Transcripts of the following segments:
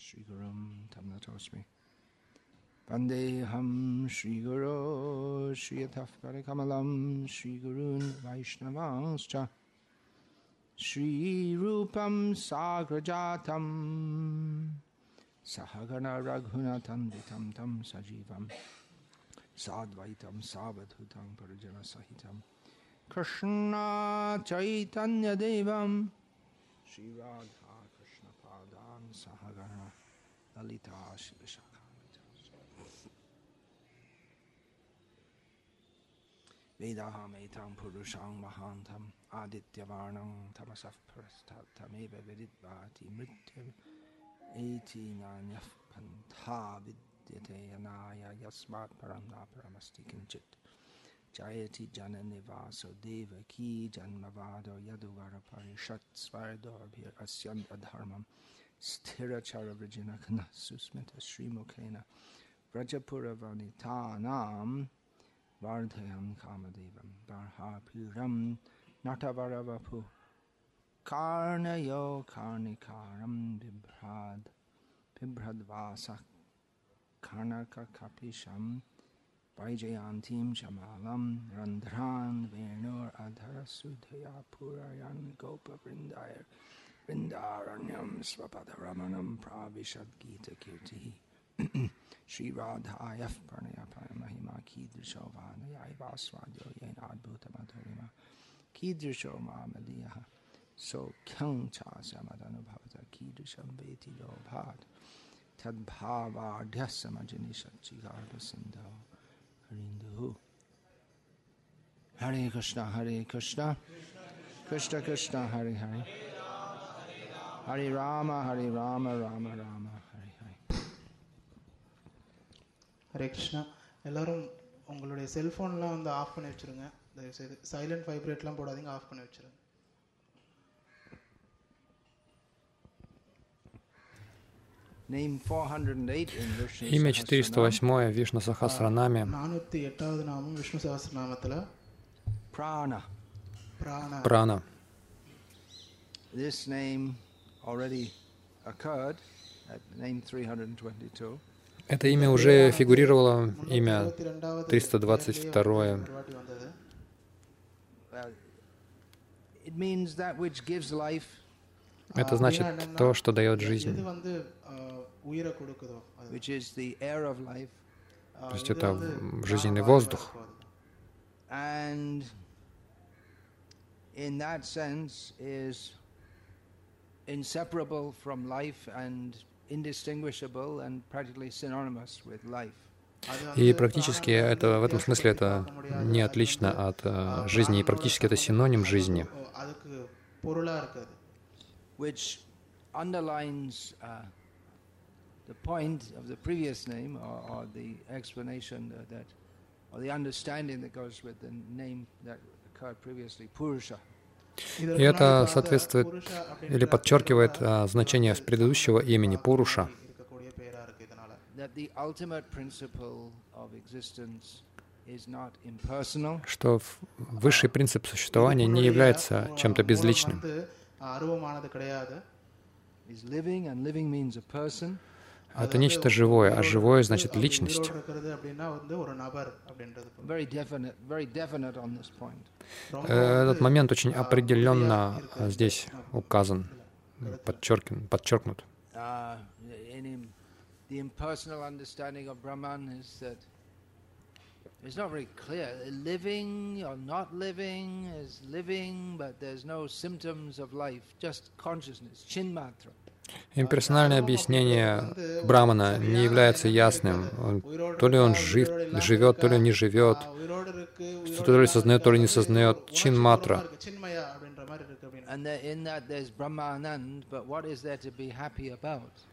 श्रीगुरुं तमनतोऽस्मि वन्देऽहं श्रीगुरो श्रियतः परकमलं श्रीगुरून् वैष्णवांश्च। श्रीरूपं साग्रजातं सहगणरघुनतन्वितं तं सजीवं। साद्वैतं सावधुतं परिजनसहितं। कृष्णा चैतन्यदेवं श्रीराधा कृष्णपादान् सह ali taş Vedaha metam purusham vahantam adityavarnam tamasaf prastatameva viridvati mrityam eti nanyaf pantha vidyate anaya yasmat param na paramasti kinchit jayati jananivaso deva ki janmavado yaduvara parishat svardo abhir asyam adharmam sthirachara vrijinakana susmita srimukena vrajapura vanitanam Vardhayam Kamadevam Barhapiram Natavaravapu Karnayo Karnikaram Bibhrad Bibhradvasa Karnaka Kapisham Vaijayantim Shamalam Randhran Venur Adhara Sudhaya Purayan Gopa Vrindayar वृन्दारण्यं स्वपदरमणं प्राविशद्गीतकीर्तिः श्रीराधायः प्रणयपरमहिमा कीदृशो वादयायवास्वाद्यो येन अद्भुतमधुरिमा कीदृशो मामलीयः सौख्यं चासमदनुभवत कीदृशं वेति लोभात् तद्भावाढ्यः समजनि सच्चिगार्भसिन्धौ हरिन्दुः हरे कृष्ण हरे कृष्ण कृष्ण कृष्ण हरे Hare Hare Rama Hare Rama Rama Rama Hare Hare Hare கிருஷ்ணா எல்லாரும் உங்களுடைய செல்ஃபோன்லாம் வந்து ஆஃப் பண்ணி வச்சுருங்க தயவுசெய்து சைலண்ட் வைப்ரேட்லாம் போடாதீங்க ஆஃப் பண்ணி வச்சுருங்க Name 408 in Vishnu Имя Sahasranam, 408 Вишну Сахасранаме. நானூற்றி எட்டாவது நாமம் விஷ்ணு சகஸ்ரநாமத்தில் Prana. பிராண Прана. Это имя уже фигурировало, имя 322. Это значит то, что дает жизнь. То есть это жизненный воздух. And in that sense is inseparable from life and indistinguishable and practically synonymous with life. И практически это в этом смысле это не отлично от э, жизни, и практически это синоним жизни, which underlines uh, the point of the previous name or, or the explanation uh, that, or the understanding that goes with the name that occurred previously, Purusha. И это соответствует или подчеркивает а, значение предыдущего имени Пуруша. Что высший принцип существования не является чем-то безличным. Это нечто живое, а живое значит личность. Этот момент очень определенно здесь указан, подчеркнут. подчеркнут. It's not very clear. Living or not living is living, but there's no symptoms of life, just consciousness, chinmatra. Имперсональное объяснение Брамана не является ясным. То ли он жив, живет, то ли он не живет, то ли сознает, то ли не сознает. Чин матра.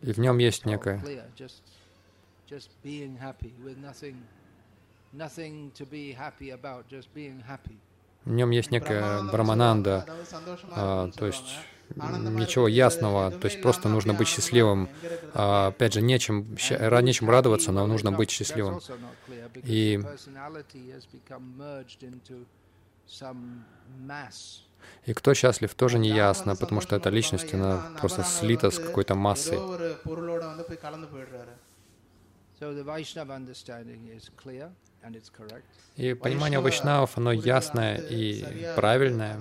И в нем есть некое nothing to be happy about, just being happy. В нем есть некая брамананда, а, то есть ничего ясного, то есть просто нужно быть счастливым. А, опять же, нечем, нечем радоваться, но нужно быть счастливым. И и кто счастлив, тоже не ясно, потому что эта личность, она просто слита с какой-то массой. И понимание вайшнавов, оно ясное и правильное.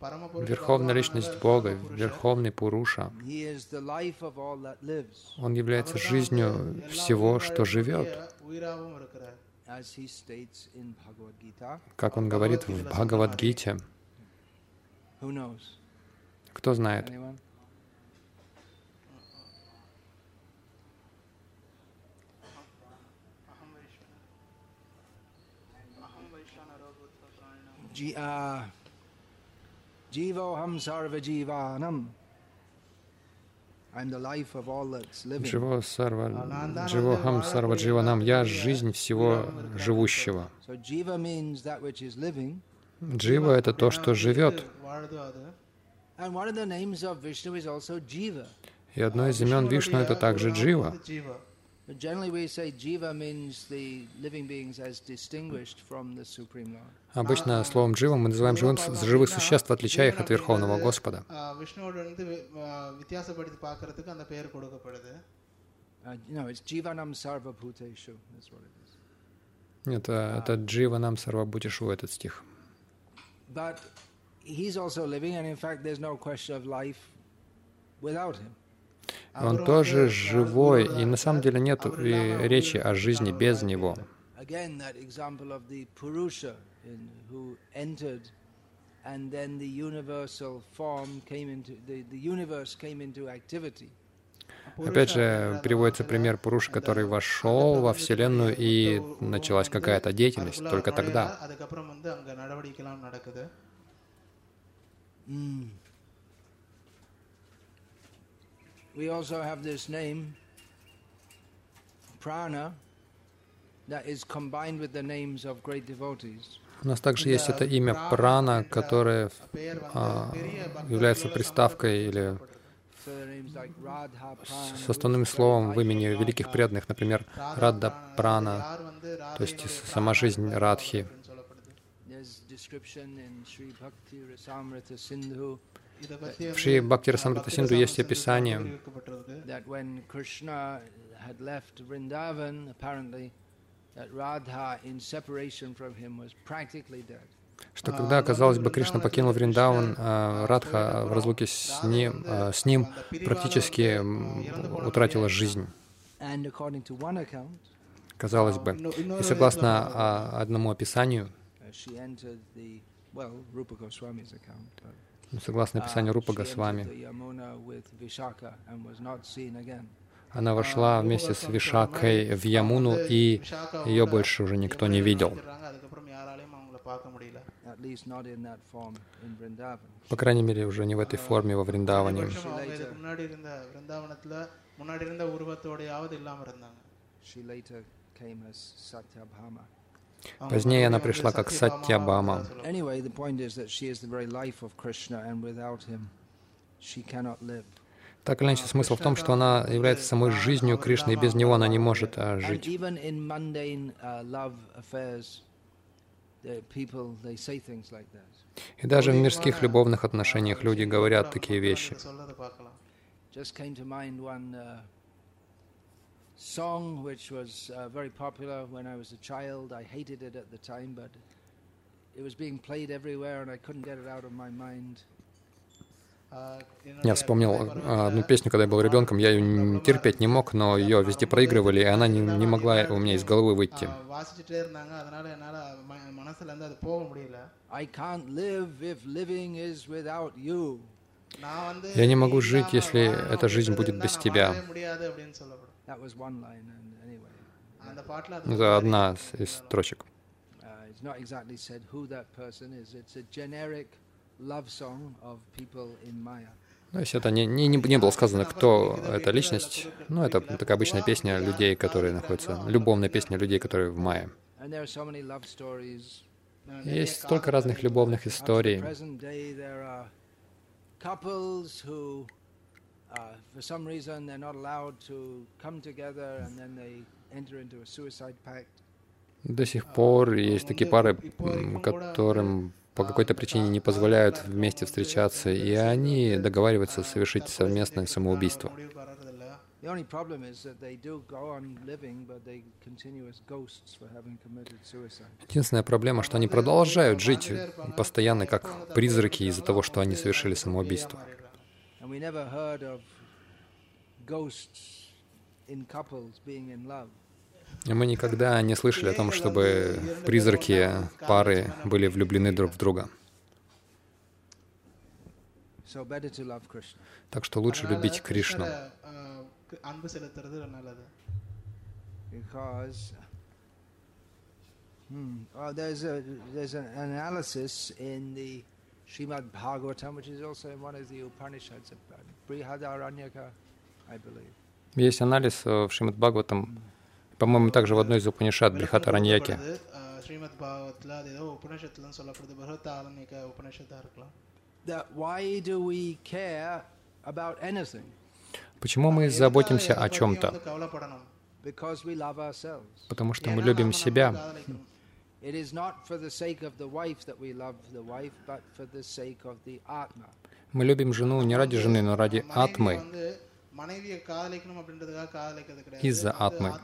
Верховная личность Бога, Верховный Пуруша, Он является жизнью всего, что живет. Как он говорит в Бхагавадгите. Кто знает? Джиа. Дживо Сарва Дживохам Сарва Дживанам. Я жизнь всего живущего. Джива — это то, что живет. И одно из имен Вишну — это также Джива. Обычно словом «джива» мы называем живых, живых существ, отличая их от Верховного Господа. Uh, Нет, э, это uh, «дживанам сарвабхутишу» этот стих. He's also living, and in fact, there's no question of life without him. Он тоже живой, и на самом деле нет речи о жизни без него. Опять же, приводится пример Пуруша, который вошел во Вселенную, и началась какая-то деятельность только тогда. We also have this name, prana, that is combined with the names of great devotees. У нас также есть это имя прана, которое а, является приставкой или с основным словом в имени великих преданных, например, Радда Прана, то есть сама жизнь Радхи. В Шри Бхакти Расамрита Синду есть описание, что когда, казалось бы, Кришна покинул Вриндаван, а Радха в разлуке с ним, а, с ним практически утратила жизнь. Казалось бы. И согласно а, одному описанию, ну, согласно описанию Рупа Госвами. Она вошла вместе с Вишакой в Ямуну, и ее больше уже никто не видел. По крайней мере, уже не в этой форме во Вриндаване. She later came as Satyabhama. Позднее она пришла как Сатьябама. Так или иначе, смысл в том, что она является самой жизнью Кришны, и без него она не может а, жить. И даже в мирских любовных отношениях люди говорят такие вещи song, which was uh, very popular when I was a child. I hated it at the time, but it was being played everywhere, and I couldn't get it out of my mind. Я вспомнил одну песню, когда я был ребенком, я ее терпеть не мог, но ее везде проигрывали, и она не, не могла у меня из головы выйти. Я не могу жить, если эта жизнь будет без тебя. Это одна из строчек. То есть это не, не, не было сказано, кто эта личность. Ну, это такая обычная песня людей, которые находятся... Любовная песня людей, которые в мае. Есть столько разных любовных историй for some reason they're not allowed to come together and then they enter into a suicide pact. До сих пор есть такие пары, которым по какой-то причине не позволяют вместе встречаться, и они договариваются совершить совместное самоубийство. Единственная проблема, что они продолжают жить постоянно как призраки из-за того, что они совершили самоубийство and we never heard of ghosts in couples being in love. Мы никогда не слышали о том, чтобы призраки пары были влюблены друг в друга. Так что лучше любить Кришну. Because, hmm, oh, Srimad Bhagavatam, which is also in one of the Upanishads, Brihadaranyaka, I believe. Есть анализ э, в Шримад Бхагаватам, по-моему, также в одной из Упанишат Брихатараньяки. Почему мы заботимся о чем-то? Потому что мы любим себя, It is not for the sake of the wife that we love the wife, but for the sake of the atma. Мы любим жену не ради жены, но ради атмы. Из-за атмы.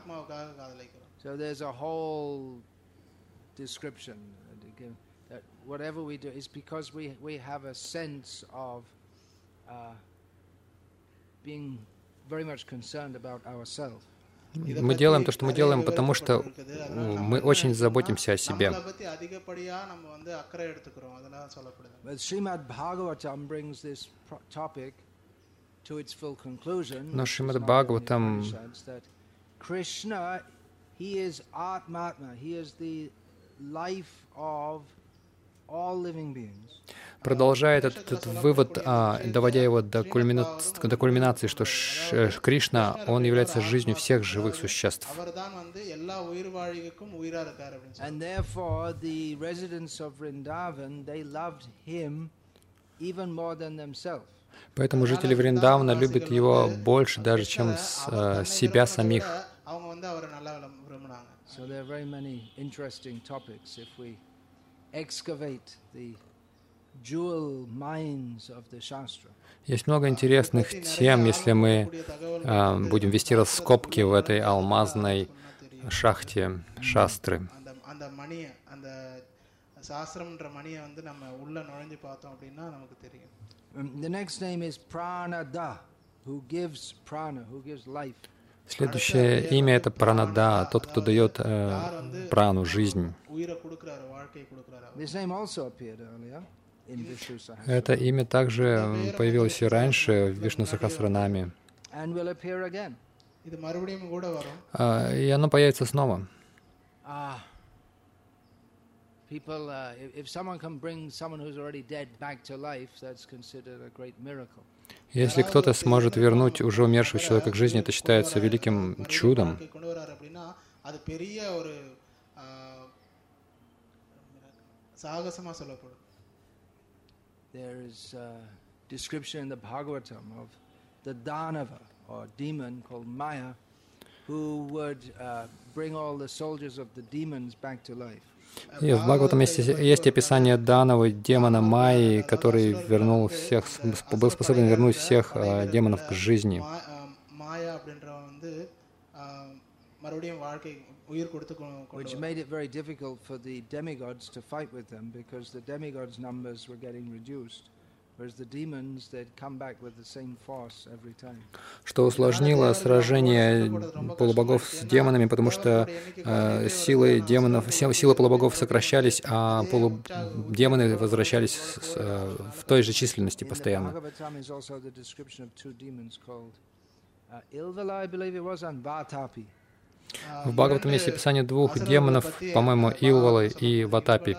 So there's a whole description that whatever we do is because we we have a sense of uh, being very much concerned about ourselves. мы делаем то, что мы делаем, потому что мы очень заботимся о себе. Но Шримад Бхагаватам Кришна, продолжает этот, этот вывод, а, доводя его до, кульмина... до кульминации, что Ш... Э, Кришна, он является жизнью всех живых существ. Поэтому жители Вриндавана любят его больше даже, чем с, э, себя самих. So there are very many interesting topics if we excavate the есть много интересных тем, если мы э, будем вести раскопки в этой алмазной шахте шастры. Следующее имя это Пранада, тот, кто дает э, прану жизнь. உயிரை கொடுக்குறாரு வாழ்க்கையை கொடுக்குறாரு அவர். This name also appeared earlier in Vishnu Sahasranaam Это имя также появилось и раньше в Вишну Сахасранаме. and will appear again. இது மறுபடியும் கூட வரும் А, И оно появится снова. Ah, people, uh, if, if someone can bring someone who's already dead back to life, that's considered a great miracle. Если кто-то сможет вернуть уже умершего человека к жизни, это считается великим чудом. வாழ்க்கை கொண்டு There is a description in the Bhagavatam of the Danava or demon called Maya who would uh, bring all the soldiers of the demons back to life. И в Бхагаватам есть, есть описание данного демона Майи, который вернул всех, был способен вернуть всех э, демонов к жизни. மா- ஆ, மாயா அப்படின்றவன் வந்து ஆ, மறுபடியும் வாழ்க்கை உயிர் கொடுத்து கொ- கொண்டு Which வரான். made it very difficult for the demigods to fight with them because the demigods' numbers were getting reduced. Whereas the demons, they'd come back with the same force every time. Что усложнило сражение полубогов с демонами, потому что э, силы демонов, си- силы полубогов сокращались, а полудемоны возвращались с- э, в той же численности In the постоянно. Bhagavatam is also the description of two demons called uh, Ilvala, I believe it was, and Vatapi. В Бхагаватам есть описание двух демонов, по-моему, Илвалы и Ватапи.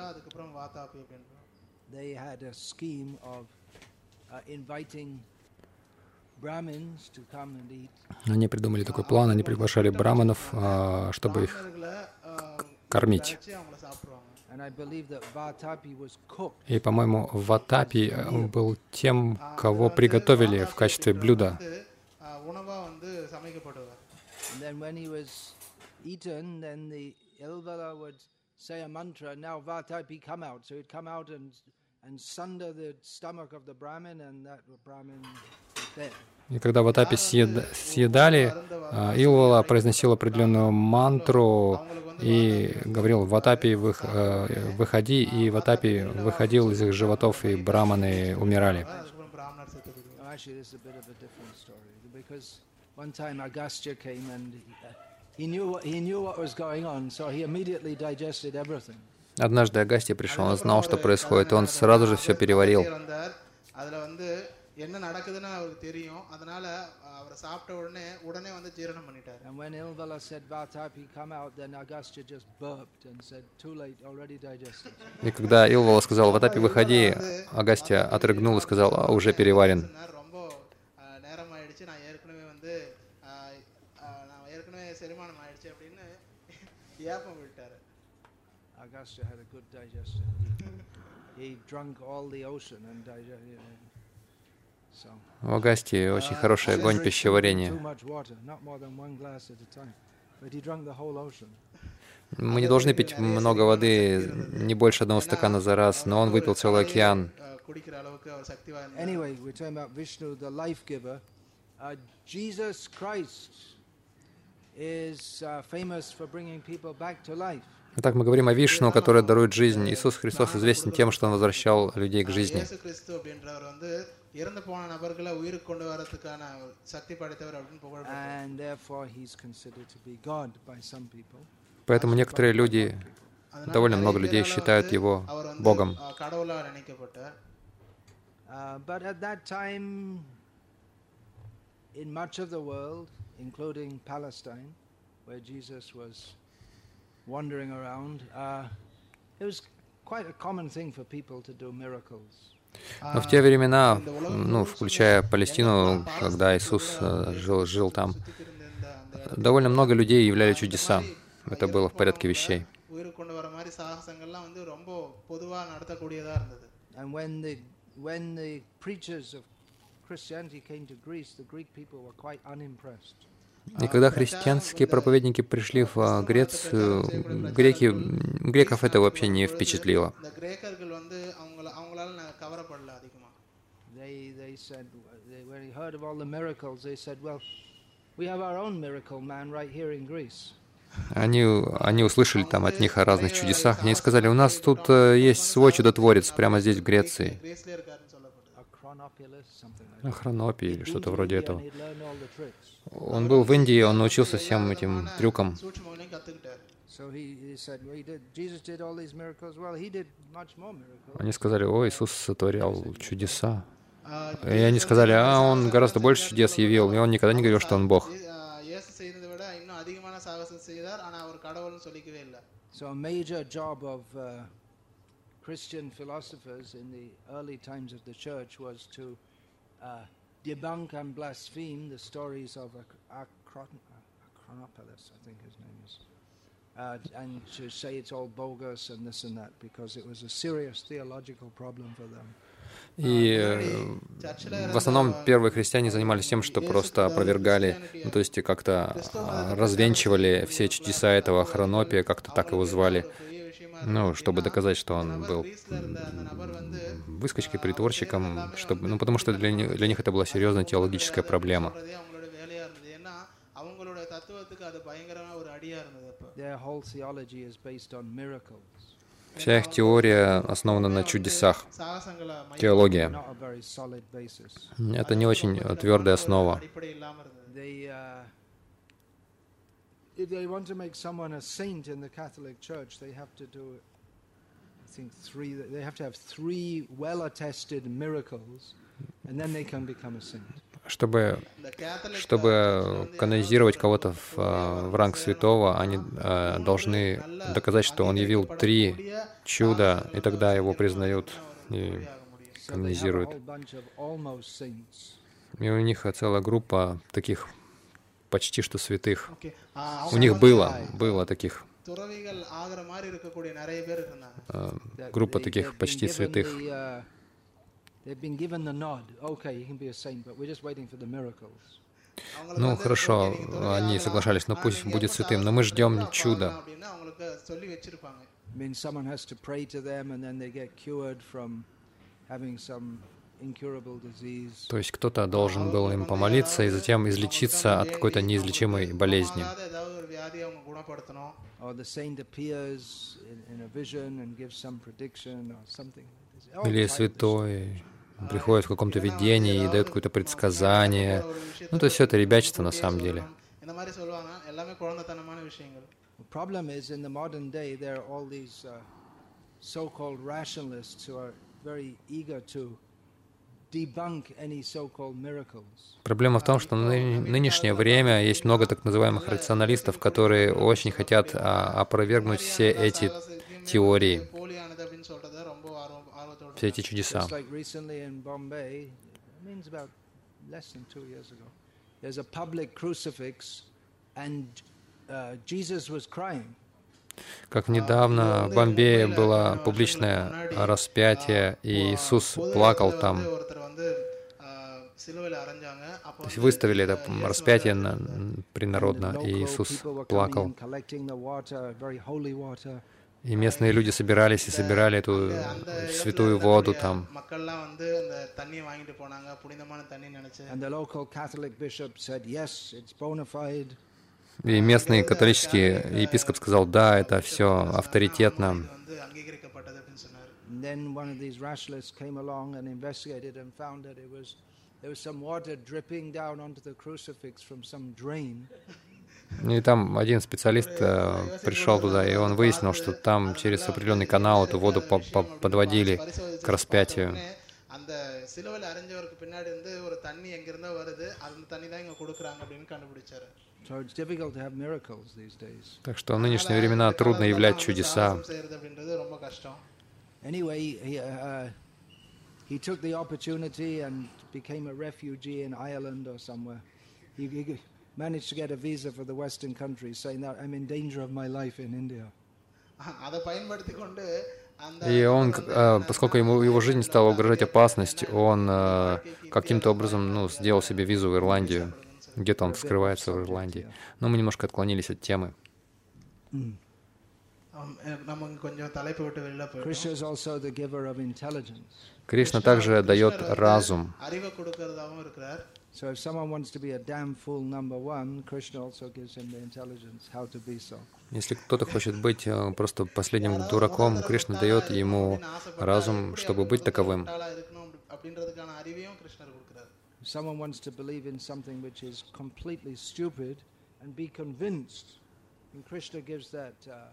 Они придумали такой план, они приглашали браманов, а, чтобы их кормить. И, по-моему, Ватапи э, был тем, кого приготовили в качестве блюда. And then when he was eaten, then the Ilvala would say a mantra, now Vatapi come out. So he'd come out and, and sunder the stomach of the Brahmin, and that Brahmin was dead. И когда в Атапе съеда- съедали, а, Илвала произносил определенную мантру и говорил «В Атапе вых- э, выходи», и в Атапе выходил из их животов, и браманы умирали. அதுக்கப்புறம் பிராமணர் செத்தது No, actually, this is a bit of a different story because one time Agastya came and he, uh, he knew what, he knew what was going on, so he immediately digested everything. Однажды Агастия пришел, он знал, что происходит, и он сразу же все переварил. அகஸ்தியர் வந்தார் அதுல வந்து என்ன நடக்குதுன்னு அவருக்கு தெரியும் அதனால அவர் சாப்பிட்ட உடனே உடனே வந்து ஜீரணம் பண்ணிட்டார் And when Ilvala said Vatapi come out, then Agastya just burped and said, too late, already digested. И когда Илвала сказал «В Атапе выходи», Агастия отрыгнул и сказал «А, «Уже переварен». சொன்னார் ரொம்ப அஹ், நேரம் ஆயிடுச்சு நான் ஏற்கனவே வந்து அஹ், அஹ், நான் ஏற்கனவே செரிமானம் ஆயிடுச்சு அப்படின்னு ஏப்பம் விட்டாரு Agastya had a good digestion. He, he drunk all the ocean and digested. So. У Агастии очень хороший Uh, огонь drank пищеварения. Too much water, not more than one glass at a time. But he drank the whole ocean. Мы не должны пить много воды, не больше одного стакана за раз, но он выпил целый океан. அஹ், குடிக்கிற அளவுக்கு அவர் சக்தி வாய்ந்தார் Anyway, we're talking about Vishnu, the life giver. Uh, Jesus Christ is uh, famous for bringing people back to life. Итак, мы говорим о Вишну, который дарует жизнь. Иисус Христос известен тем, что Он возвращал людей к жизни. இயேசு கிறிஸ்து அப்படின்றவர் வந்து இறந்து போன நபர்களை உயிருக்கு கொண்டு வரதுக்கான சக்தி படைத்தவர் அப்படின்னு புகழப்பட்டார் And therefore, he's considered to be God by some people. Поэтому некоторые люди, அதனால довольно நிறைய много людей பேரால считают வந்து его அவர் வந்து Богом. Uh, but at that time, in much of the world, including Palestine, where Jesus was wandering around, uh, it was quite a common thing for people to do miracles. Но в те времена, ну, включая Палестину, когда Иисус жил, жил там, довольно много людей являли чудеса. Это было в порядке вещей. And when the when the preachers of Christianity came to Greece, the Greek people were quite unimpressed. И когда христианские проповедники пришли в Грецию, греки, греков это вообще не впечатлило. They, Они, они услышали там от них о разных чудесах. Они сказали, у нас тут э, есть свой чудотворец прямо здесь, в Греции. Хронопи или что-то вроде этого. Он был в Индии, он научился всем этим трюкам. Они сказали, о, Иисус сотворял чудеса. И они сказали, а он гораздо больше чудес явил, и он никогда не говорил, что он Бог. இ- ஆஹ் இயேசு செய்ததை விட இன்னும் அதிகமான சாகசம் செய்தார் ஆனா அவர் கடவுள்னு சொல்லிக்கவே இல்லை So a major job of uh, Christian philosophers in the early times of the church was to uh, debunk and blaspheme the stories of Ac- Acron- Acronopolis, I think his name is, uh, and to say it's all bogus and this and that because it was a serious theological problem for them. И в основном первые христиане занимались тем, что просто опровергали, ну, то есть как-то развенчивали все чудеса этого хронопия, как-то так его звали, ну, чтобы доказать, что он был выскочкой, притворщиком, чтобы, ну, потому что для, них, для них это была серьезная теологическая проблема. Their whole theology is based on miracles. Вся их теория основана на чудесах. Теология. Это не очень твердая основа чтобы, чтобы канонизировать кого-то в, э, в ранг святого, они э, должны доказать, что он явил три чуда, и тогда его признают и канонизируют. И у них целая группа таких почти что святых. У них было, было таких э, группа таких почти святых. Ну хорошо, они соглашались, но пусть будет святым, но мы ждем чуда. То есть кто-то должен был им помолиться и затем излечиться от какой-то неизлечимой болезни. Или святой приходит в каком-то видении и дает какое-то предсказание. Ну, то есть все это ребячество на самом деле. Проблема в том, что в нынешнее время есть много так называемых рационалистов, которые очень хотят а, опровергнуть все эти теории все эти чудеса. Как недавно в Бомбее было публичное распятие, и Иисус плакал там. То есть выставили это распятие принародно, и Иисус плакал. И местные люди собирались и собирали эту святую воду там. И местный католический епископ сказал, да, это все авторитетно. There was some water dripping down onto the crucifix from some drain. И там один специалист э, пришел туда, и он выяснил, что там через определенный канал эту воду по- по- подводили к распятию. உடனே அந்த சிலுவையில் அரைஞ்சவருக்கு பின்னாடி இருந்து ஒரு தண்ணி எங்கிருந்தோ வருது அந்த தண்ணி தான் இங்க கொடுக்குறாங்க அப்படின்னு கண்டுபிடிச்சாரு So it's difficult to have miracles these days. Так что в нынешние времена трудно являть чудеса. சாகசம் செய்யறது அப்படின்றது ரொம்ப கஷ்டம் Anyway, he, uh, he took the opportunity and became a refugee in Ireland or somewhere. He, he managed to get a visa for the Western countries, saying that I'm in danger of my life in India. И он, э, поскольку ему, его жизнь стала угрожать опасность, он э, каким-то образом ну, сделал себе визу в Ирландию. Где-то он вскрывается в Ирландии. Но мы немножко отклонились от темы. Mm. Кришна также дает разум. So if someone wants to be a damn fool number one, Krishna also gives him the intelligence how to be so. Если кто-то хочет быть просто последним дураком, Кришна дает ему разум, чтобы быть таковым. If someone wants to believe in something which is completely stupid and be convinced, and Krishna gives that uh,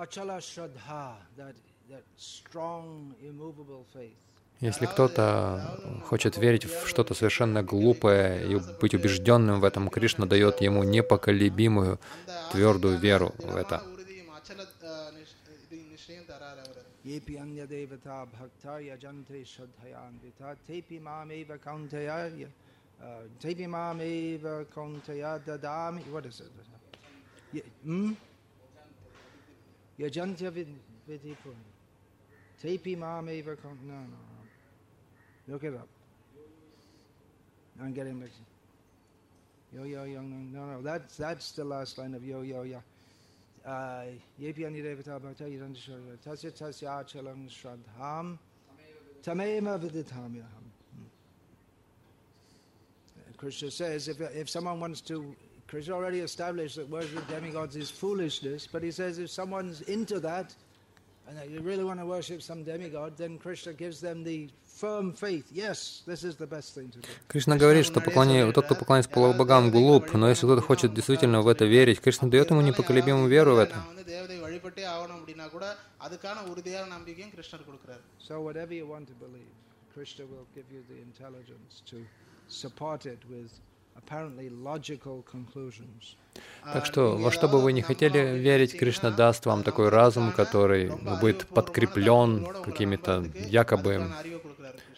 achala shraddha, that, that strong, immovable faith. Если кто-то хочет верить в что-то совершенно глупое и быть убежденным в этом, Кришна дает ему непоколебимую твердую веру в это. Yajantya vidhi purna. Tepi. Look it up. I'm getting mixed. Yo yo yo no no that's that's the last line of yo yo yo. Uh, Yepi Anidevata Bhakta Yidandishara Tasya Tasya Achalam Shraddham Tamema Viditamyaham. Hmm. Uh, Krishna says if, if someone wants to, Krishna already established that worship demigods is foolishness, but he says if someone's into that and they really want to worship some demigod, then Krishna gives them the firm faith. Yes, this is the best thing to do. Кришна говорит, что поклони... тот, кто поклоняется полубогам, глуп, но если кто-то хочет действительно в это верить, Кришна дает ему непоколебимую веру в это. So whatever you want to believe, Krishna will give you the intelligence to support it with так что, во что бы вы ни хотели верить, Кришна даст вам такой разум, который будет подкреплен какими-то якобы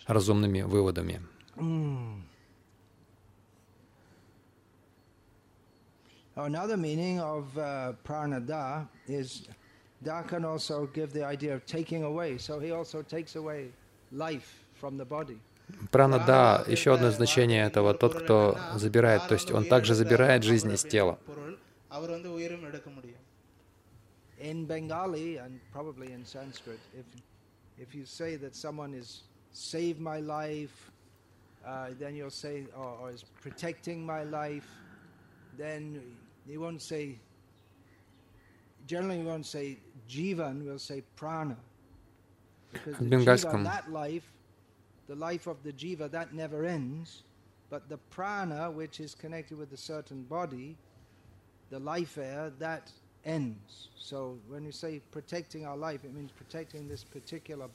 разумными выводами. Another Прана, да, еще одно значение этого — тот, кто забирает, то есть он также забирает жизнь из тела. In Bengali and probably in Sanskrit, if, if you say that someone is saved my life, uh, then you'll say, or, or is protecting my life, then you won't say, generally you won't say jivan, we'll say prana. Because the jivan, that life, the life of the jiva, that never ends, but the prana, which is connected with a certain body, the life air, that ends. So when you say protecting our life, it means protecting this particular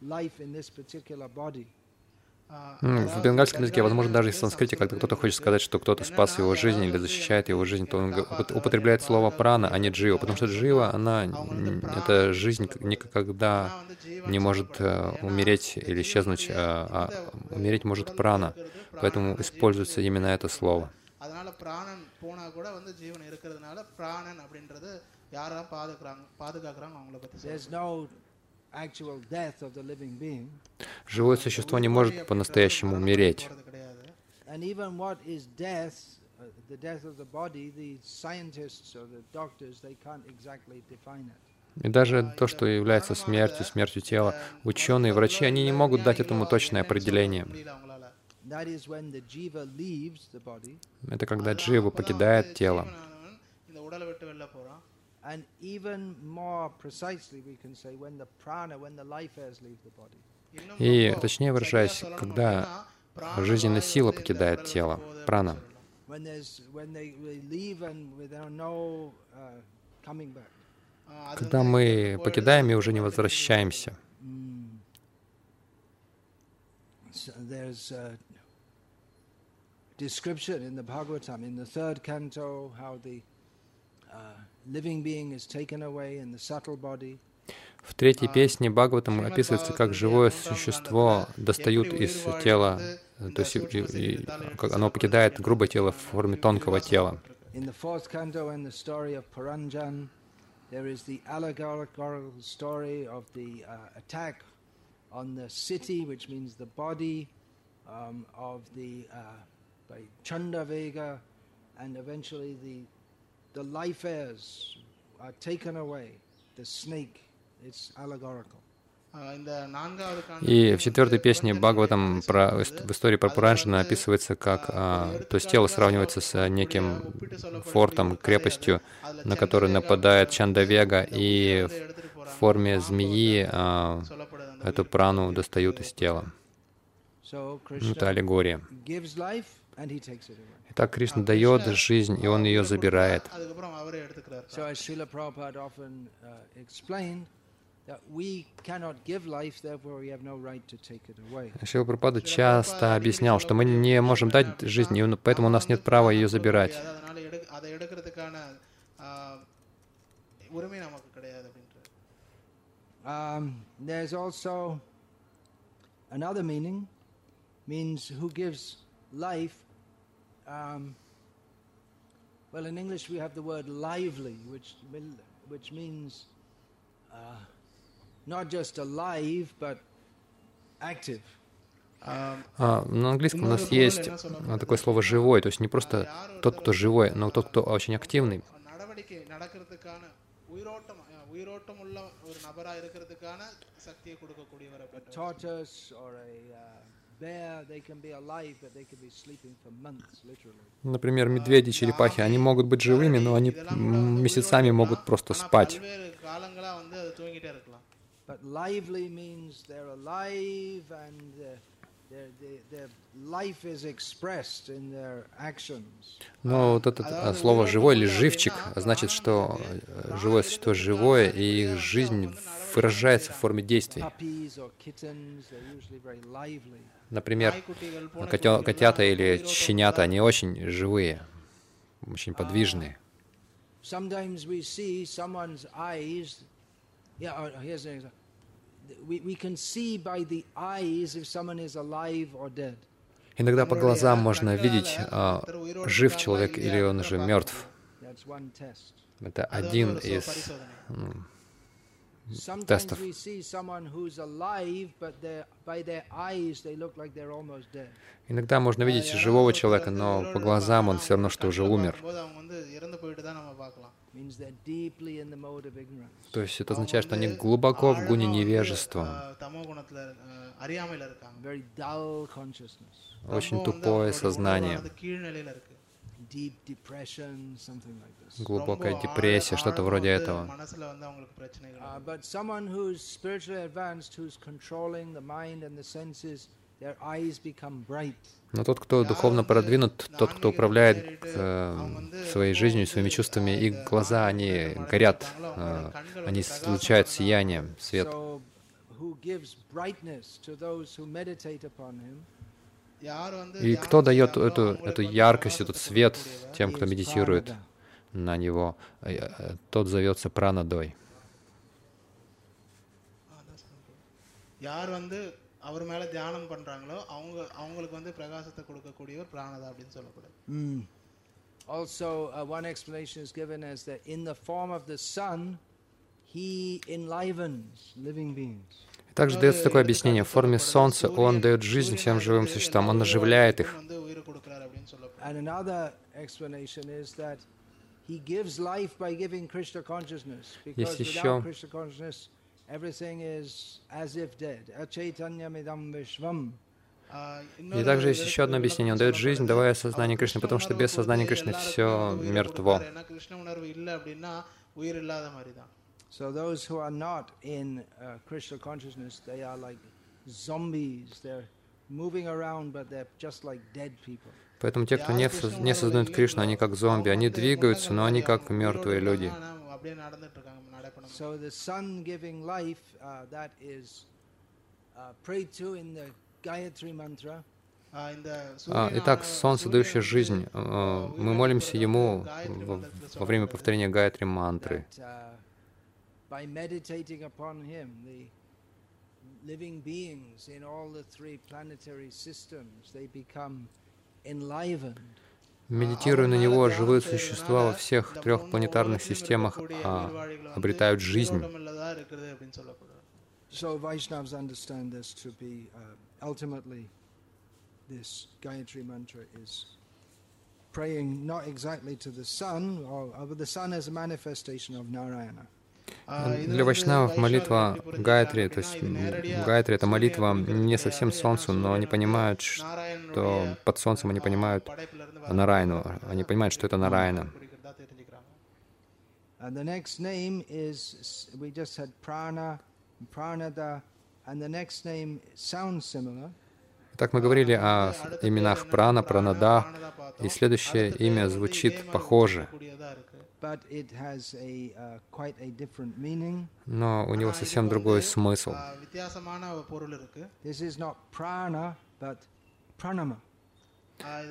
life in this particular body. В бенгальском языке, возможно, даже из санскрите, когда кто-то хочет сказать, что кто-то спас его жизнь или защищает его жизнь, то он употребляет слово прана, а не джива, потому что джива, она, это жизнь никогда не может э, умереть или исчезнуть, а, а умереть может прана, поэтому используется именно это слово. There's no Живое существо не может по-настоящему умереть. И даже то, что является смертью, смертью тела, ученые, врачи, они не могут дать этому точное определение. Это когда джива покидает тело. And even more precisely, we can say when the prana, when the life airs leave the body. И, точнее выражаясь, когда жизненная сила покидает тело, прана. Когда мы покидаем и уже не возвращаемся. description in the Bhagavatam, in the third canto, how the uh, в третьей песне Бхагаватам описывается, как живое существо достают из тела, э, то есть и- и- оно покидает грубое тело в форме тонкого тела. In the fourth canto, in the story of Paranjan, there is the allegorical story of the uh, attack on the city, which means the body um, of the uh, by Chandavega, and eventually the the life heirs are taken away. The snake, it's allegorical. И в четвертой песне Бхагаватам про, в истории про Пуранжина описывается, как а, то есть тело сравнивается с а, неким фортом, крепостью, на который нападает Чандавега, и в форме змеи а, эту прану достают из тела. Это аллегория. Итак, Кришна дает жизнь, и Он ее забирает. Шрила Прабхупада часто объяснял, что мы не можем дать жизнь, и поэтому у нас нет права ее забирать. Um, well, in English we have the word lively, which, which means uh, not just alive, but active. А на английском у нас есть такое слово «живой», то есть не просто тот, кто живой, но тот, кто очень активный. A tortoise or a, uh bear, they can be alive, but they can be sleeping for months, literally. Например, медведи, черепахи, они могут быть живыми, но они месяцами могут просто спать. Но ну, вот а, э, это слово «живой» или «живчик» значит, что живое существо живое, и их жизнь выражается в форме действий. Например, а котята или щенята, они очень живые, очень подвижные. Yeah, here's an example we, we can see by the eyes if someone is alive or dead. Иногда по глазам можно видеть, жив человек или он уже мертв. Это один из тестов. Иногда можно видеть живого человека, но по глазам он все равно, что уже умер. То есть это означает, что они глубоко в гуне невежества. Очень тупое сознание глубокая депрессия, что-то вроде этого. Но тот, кто духовно продвинут, тот, кто управляет э, своей жизнью, своими чувствами, и глаза, они горят, э, они излучают сияние, свет. И தியானம் кто дает செய்றாங்களோ эту, அவங்களுக்கு эту வந்து яркость, этот பிரகாசத்தை свет கொடுக்கக்கூடியவர். тем, кто is медитирует Pranada. на него, э, э, тот зовется пранадой. யார் வந்து அவர் மேல தியானம் பண்றாங்களோ அவங்க அவங்களுக்கு வந்து பிரகாசத்தை கொடுக்கக்கூடியவர் பிராணதா அப்படின்னு சொல்லப்படுது Mm. Also, uh, one explanation is given as that in the form of the sun, he enlivens living beings. Также дается такое объяснение. В форме солнца он дает жизнь всем живым существам, он оживляет их. Есть еще и также есть еще одно объяснение. Он дает жизнь, давая сознание Кришны, потому что без сознания Кришны все мертво. So those who are not in uh, Krishna consciousness, they are like zombies. They're moving around, but they're just like dead people. Поэтому те, кто не, не сознают Кришну, они как зомби. Они двигаются, но они как мертвые люди. So the sun giving life, uh, that is uh, prayed to in the Gayatri mantra. Итак, солнце, дающее жизнь, мы молимся ему во время повторения Гайатри мантры by meditating upon him, the living beings in all the three planetary systems, they become enlivened. Медитируя на него, живые существа во всех трех планетарных системах а, обретают жизнь. So Vaishnavas understand this to be ultimately this Gayatri mantra is praying not exactly to the sun, or, but the sun as a manifestation of Narayana. Для вайшнавов молитва Гайтри, то есть Гайтри — это молитва не совсем Солнцу, но они понимают, что под Солнцем они понимают Нарайну, они понимают, что это Нарайна. Итак, мы говорили о именах Прана, Пранада, и следующее имя звучит похоже. Но у него совсем другой смысл.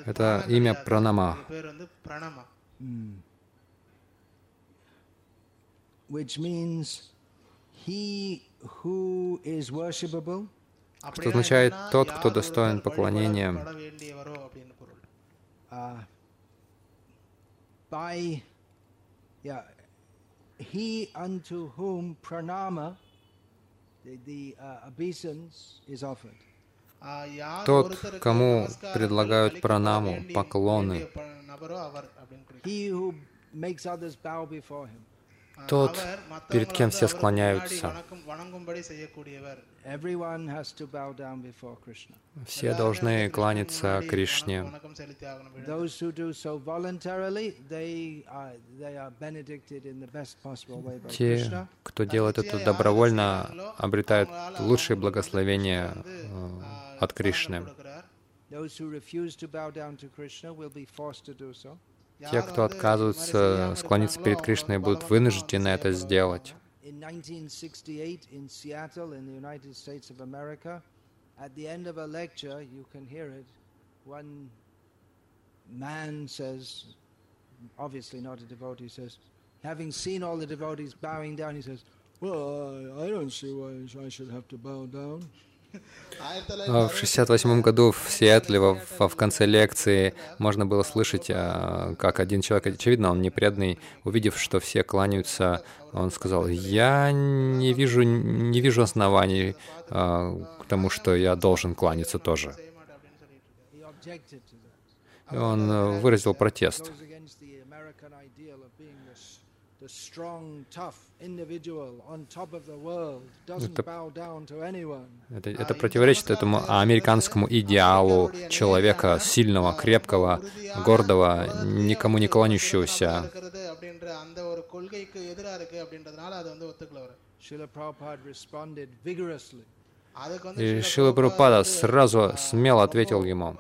Это имя Пранама, что означает «тот, кто достоин поклонения» yeah, he unto whom pranama, the, the uh, obeisance is offered. Тот, кому предлагают пранаму, поклоны тот, перед кем все склоняются. Все должны кланяться Кришне. Те, кто делает это добровольно, обретают лучшие благословения э, от Кришны. Те, кто отказываются склониться перед Кришной, будут вынуждены это сделать. In 1968 in Seattle, in the United States of America, at the end of a lecture, you can hear it. One man says, obviously not a devotee, says, having seen all the devotees bowing down, he says, Well, I don't see why I should have to bow down. А, в 1968 году в Сиэтле в, в, конце лекции можно было слышать, а, как один человек, очевидно, он непреданный, увидев, что все кланяются, он сказал, я не вижу, не вижу оснований а, к тому, что я должен кланяться тоже. Он э, выразил протест. Это, это, противоречит этому американскому идеалу человека сильного, крепкого, гордого, никому не кланящегося. И Шила Прабхупада сразу смело ответил ему.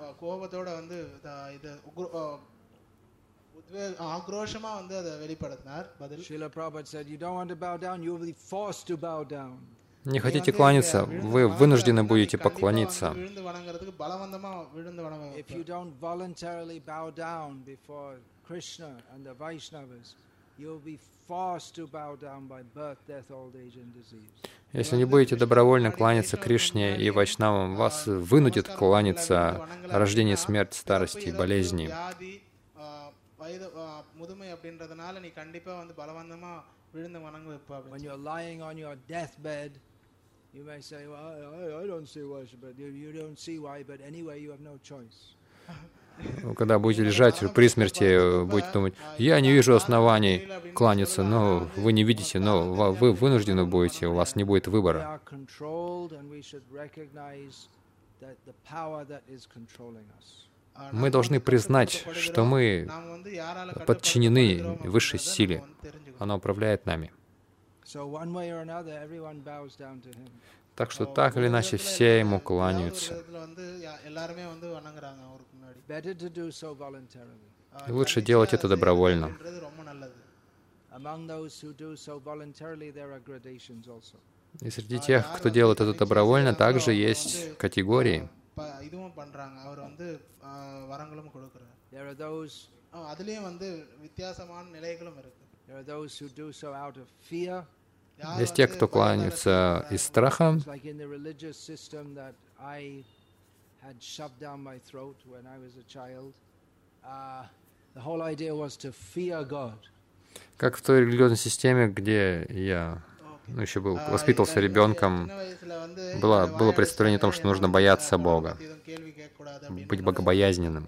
ஆக்ரோஷமா வந்து அதை வெளிப்படுத்தினார் பதில் Srila Prabhupada said, You don't want to bow down, you will be forced to bow down. Не хотите кланяться, вы вынуждены будете поклониться. விழுந்து வணங்குறதுக்கு பலவந்தமா விழுந்து வணங்க If you don't voluntarily bow down before Krishna and the Vaishnavas, you'll be forced to bow down by birth, death, old age, and disease. Если не будете добровольно кланяться Кришне и Вайшнавам, вас вынудит кланяться рождение, смерть, старости и болезни. வியாதி ஆ, வயது ஆ, முதுமை அப்படின்றதுனால நீ கண்டிப்பா வந்து பலவந்தமா விழுந்து வணங்க வைப்ப When அப்படின்னு you're lying on your deathbed, you may say, Well, I, I, I don't see why, but you, you don't see why, but anyway, you have no choice. Когда будете лежать при смерти, будете думать, я не вижу оснований кланяться, но вы не видите, но ва- вы вынуждены будете, у вас не будет We выбора. are controlled, and we should recognize that the power that is controlling us. мы должны признать, что мы подчинены высшей силе. Она управляет нами. Так что так или иначе все ему кланяются. И лучше делать это добровольно. И среди тех, кто делает это добровольно, также есть категории. ப- இதுவும் பண்றாங்க அவர் வந்து ஆ, வரங்களும் கொடுக்குறாரு There are those ஆ, அதுலயும் வந்து வித்தியாசமான நிலைகளும் இருக்கு there are those who do so out of fear. யார் Есть те, வந்து кто பயத்தால кланяются செய்றாங்க. из страха, It's like in the religious system that I had shoved down my throat when I was a child. Uh, the whole idea was to fear God. как в той религиозной системе, где я Okay. ну, еще был, воспитывался ребенком, было, было представление о том, что нужно бояться Бога, быть богобоязненным.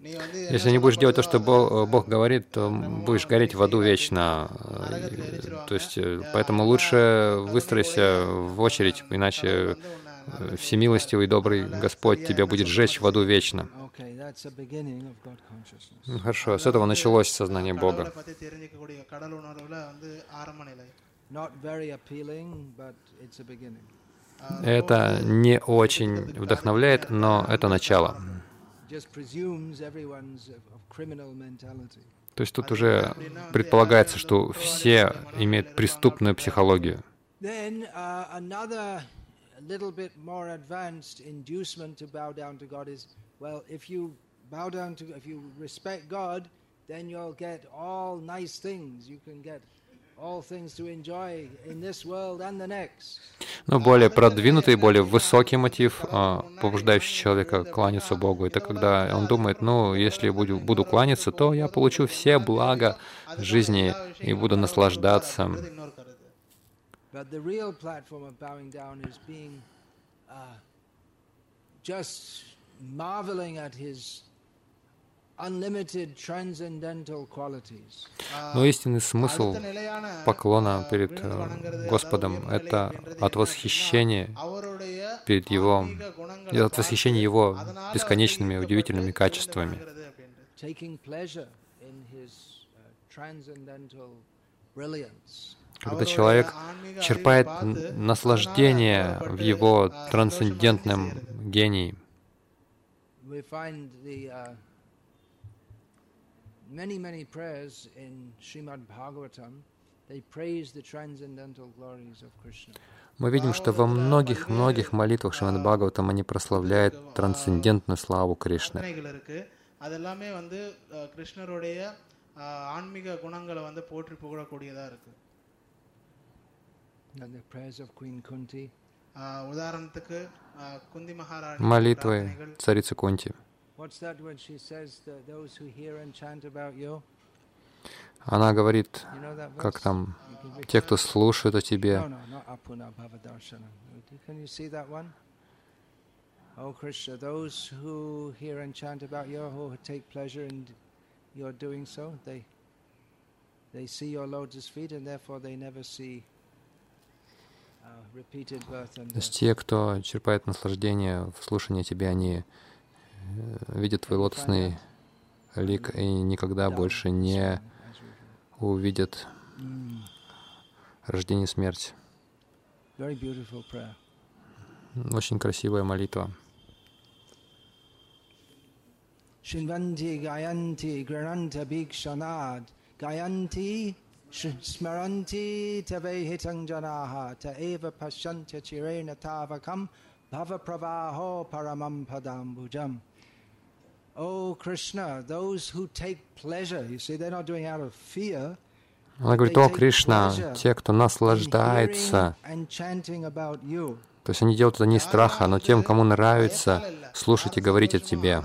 Если не будешь делать то, что Бог говорит, то будешь гореть в аду вечно. Э, то есть, э, поэтому лучше выстроиться в очередь, иначе Э, всемилостивый, добрый Господь тебя будет жечь в аду вечно. Ну, хорошо, с этого началось сознание Бога. Это не очень вдохновляет, но это начало. То есть тут уже предполагается, что все имеют преступную психологию. Uh, another little bit more advanced inducement to bow down to God is well, if you bow down to, if you respect God, then you'll get all nice things. You can get all things to enjoy in this world and the next. Но более продвинутый, более высокий мотив, а, побуждающий человека кланяться Богу, это когда он думает, ну, если я буду, буду кланяться, то я получу все блага жизни и буду наслаждаться. But the real platform of bowing down is being uh, just marveling at his но uh, истинный смысл поклона uh, перед э, Господом — это от восхищения перед Его, от восхищения Его бесконечными удивительными качествами. Taking pleasure in his uh, transcendental brilliance Когда அவருடைய человек ஆன்மீக அறிவை черпает பார்த்து, н- наслаждение в அதனால его சந்தோஷப்படுத்தி трансцендентном செய்றது. гении. We find the uh, many, many prayers in Srimad Bhagavatam, they praise the transcendental glories of Krishna. Мы видим, что во многих-многих молитвах Шримад Бхагаватам они прославляют трансцендентную славу Кришны. பிரார்த்தனைகள் இருக்கு அதெல்லாமே வந்து அஹ், கிருஷ்ணருடைய அஹ், ஆன்மீக குணங்களை வந்து போற்றி புகழக்கூடியதா இருக்கு chant about you? Она говорит, как там, те, кто слушают о тебе, no, not Apuna Bhavadarshana. Can you see that one? Oh Krishna, those who hear and chant about you, who take pleasure in your doing so, they they see your lotus feet and therefore they never see uh, repeated birth and то есть те, кто черпает наслаждение в слушании тебя, они э, видят твой лотосный лик и никогда больше не увидят рождение и смерть. Очень красивая молитва. Gayanti Grananta Bhikshanad Gayanti Смаранти тавейхи танджанаха таэва пашантя чирена тавакам бхава правахо парамам падамбуджам. Oh Krishna, those who take pleasure, you see, they're not doing out of fear, она говорит, о Кришна, те, кто наслаждается, то есть они делают это не из страха, но тем, кому нравится слушать и говорить о тебе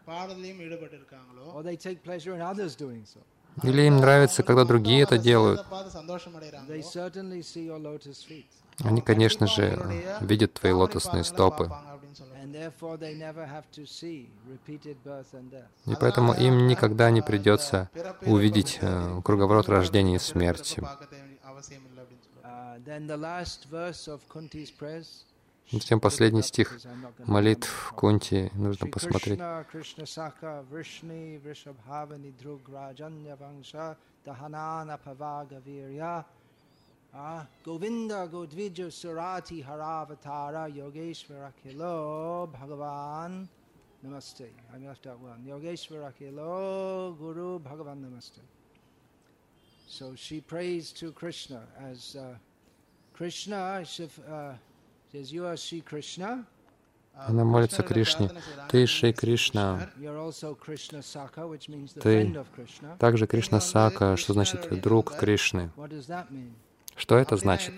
ஆனந்தத்தோட உங்களை பத்தி கேட்கறதுலயும் பாடுறதுலயும் ஈடுபட்டு இருக்காங்களோ Or they take pleasure in others doing so. Или им нравится, когда другие это делают. அதை பார்த்து சந்தோஷம் அடைகிறாங்களோ They certainly see your lotus feet. Они, конечно же, видят твои лотосные стопы. அப்படின்னு சொல்லுவாங்க And therefore they never have to see repeated birth and death. И поэтому им никогда не придется увидеть э, круговорот рождения и смерти. Затем последний стих молитв Кунти. Нужно посмотреть. Говинда Годвиджа Сурати Хараватара Йогешвара Кило Бхагаван Намасте. I left out one. Yogeshvara Kilo Guru Bhagavan Namaste. So she prays to Krishna as uh, Krishna, Shiv, uh, она молится Кришне. Ты Шри Кришна. Ты также Кришна Сака, что значит друг Кришны. Что это значит?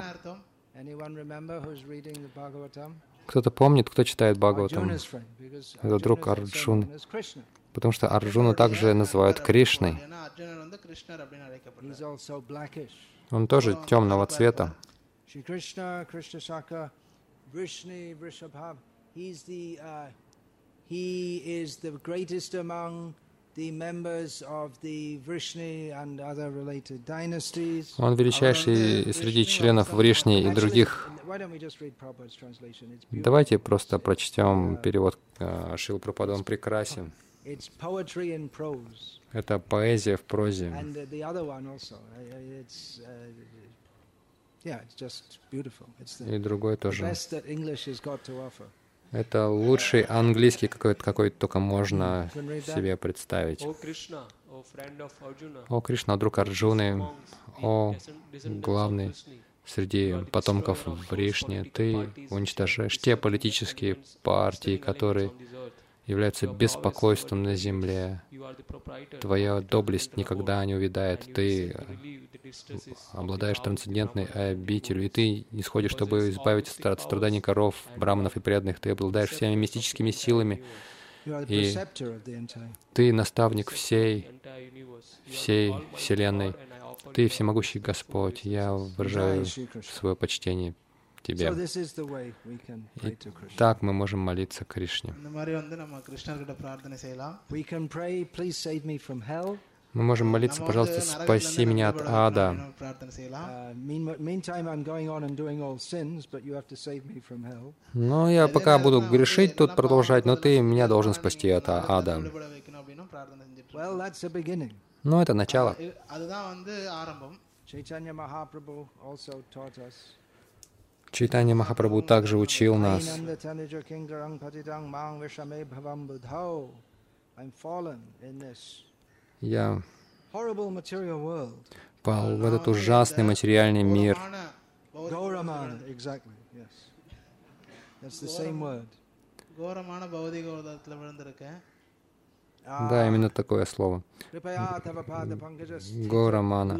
Кто-то помнит, кто читает Бхагаватам? Это друг Арджун. Потому что Арджуна также называют Кришной. Он тоже темного цвета. Vrishni, Vrishabhav. He's the, uh, he is the greatest among the members of the Vrishni and other related dynasties. Он величайший среди членов Вришни и других. Давайте просто прочтем перевод э, Шрила Прабхупады. Он прекрасен. Это поэзия в прозе. И другой the тоже. best that English has got to offer. Это лучший английский, какой, какой только можно себе представить. О Кришна, друг Арджуны, о главный среди потомков Вришни, ты уничтожаешь те политические партии, которые являются беспокойством на земле. Твоя доблесть никогда не увядает. Ты обладаешь трансцендентной обителью, и ты исходишь, чтобы избавить от страданий коров, браманов и преданных. Ты обладаешь всеми мистическими силами. И ты наставник всей, всей Вселенной. Ты всемогущий Господь. Я выражаю свое почтение Тебе. И так мы можем молиться Кришне. Мы можем молиться, пожалуйста, спаси меня от ада. Но я пока буду грешить тут продолжать, но ты меня должен спасти от ада. Но это начало. Chaitanya Mahaprabhu also taught Читание Махапрабху также учил нас, я пал в этот ужасный материальный мир. Да, именно такое слово. Горамана.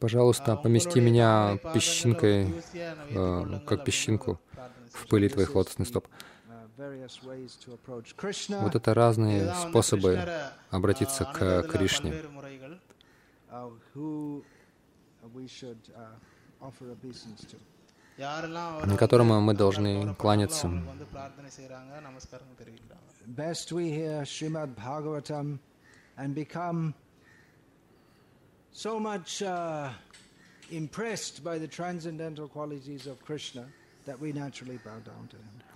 Пожалуйста, помести меня песчинкой, э, как песчинку в пыли твоих лотосных стоп. Вот это разные способы обратиться к Кришне. на котором мы должны кланяться and become so much uh, impressed by the transcendental qualities of Krishna.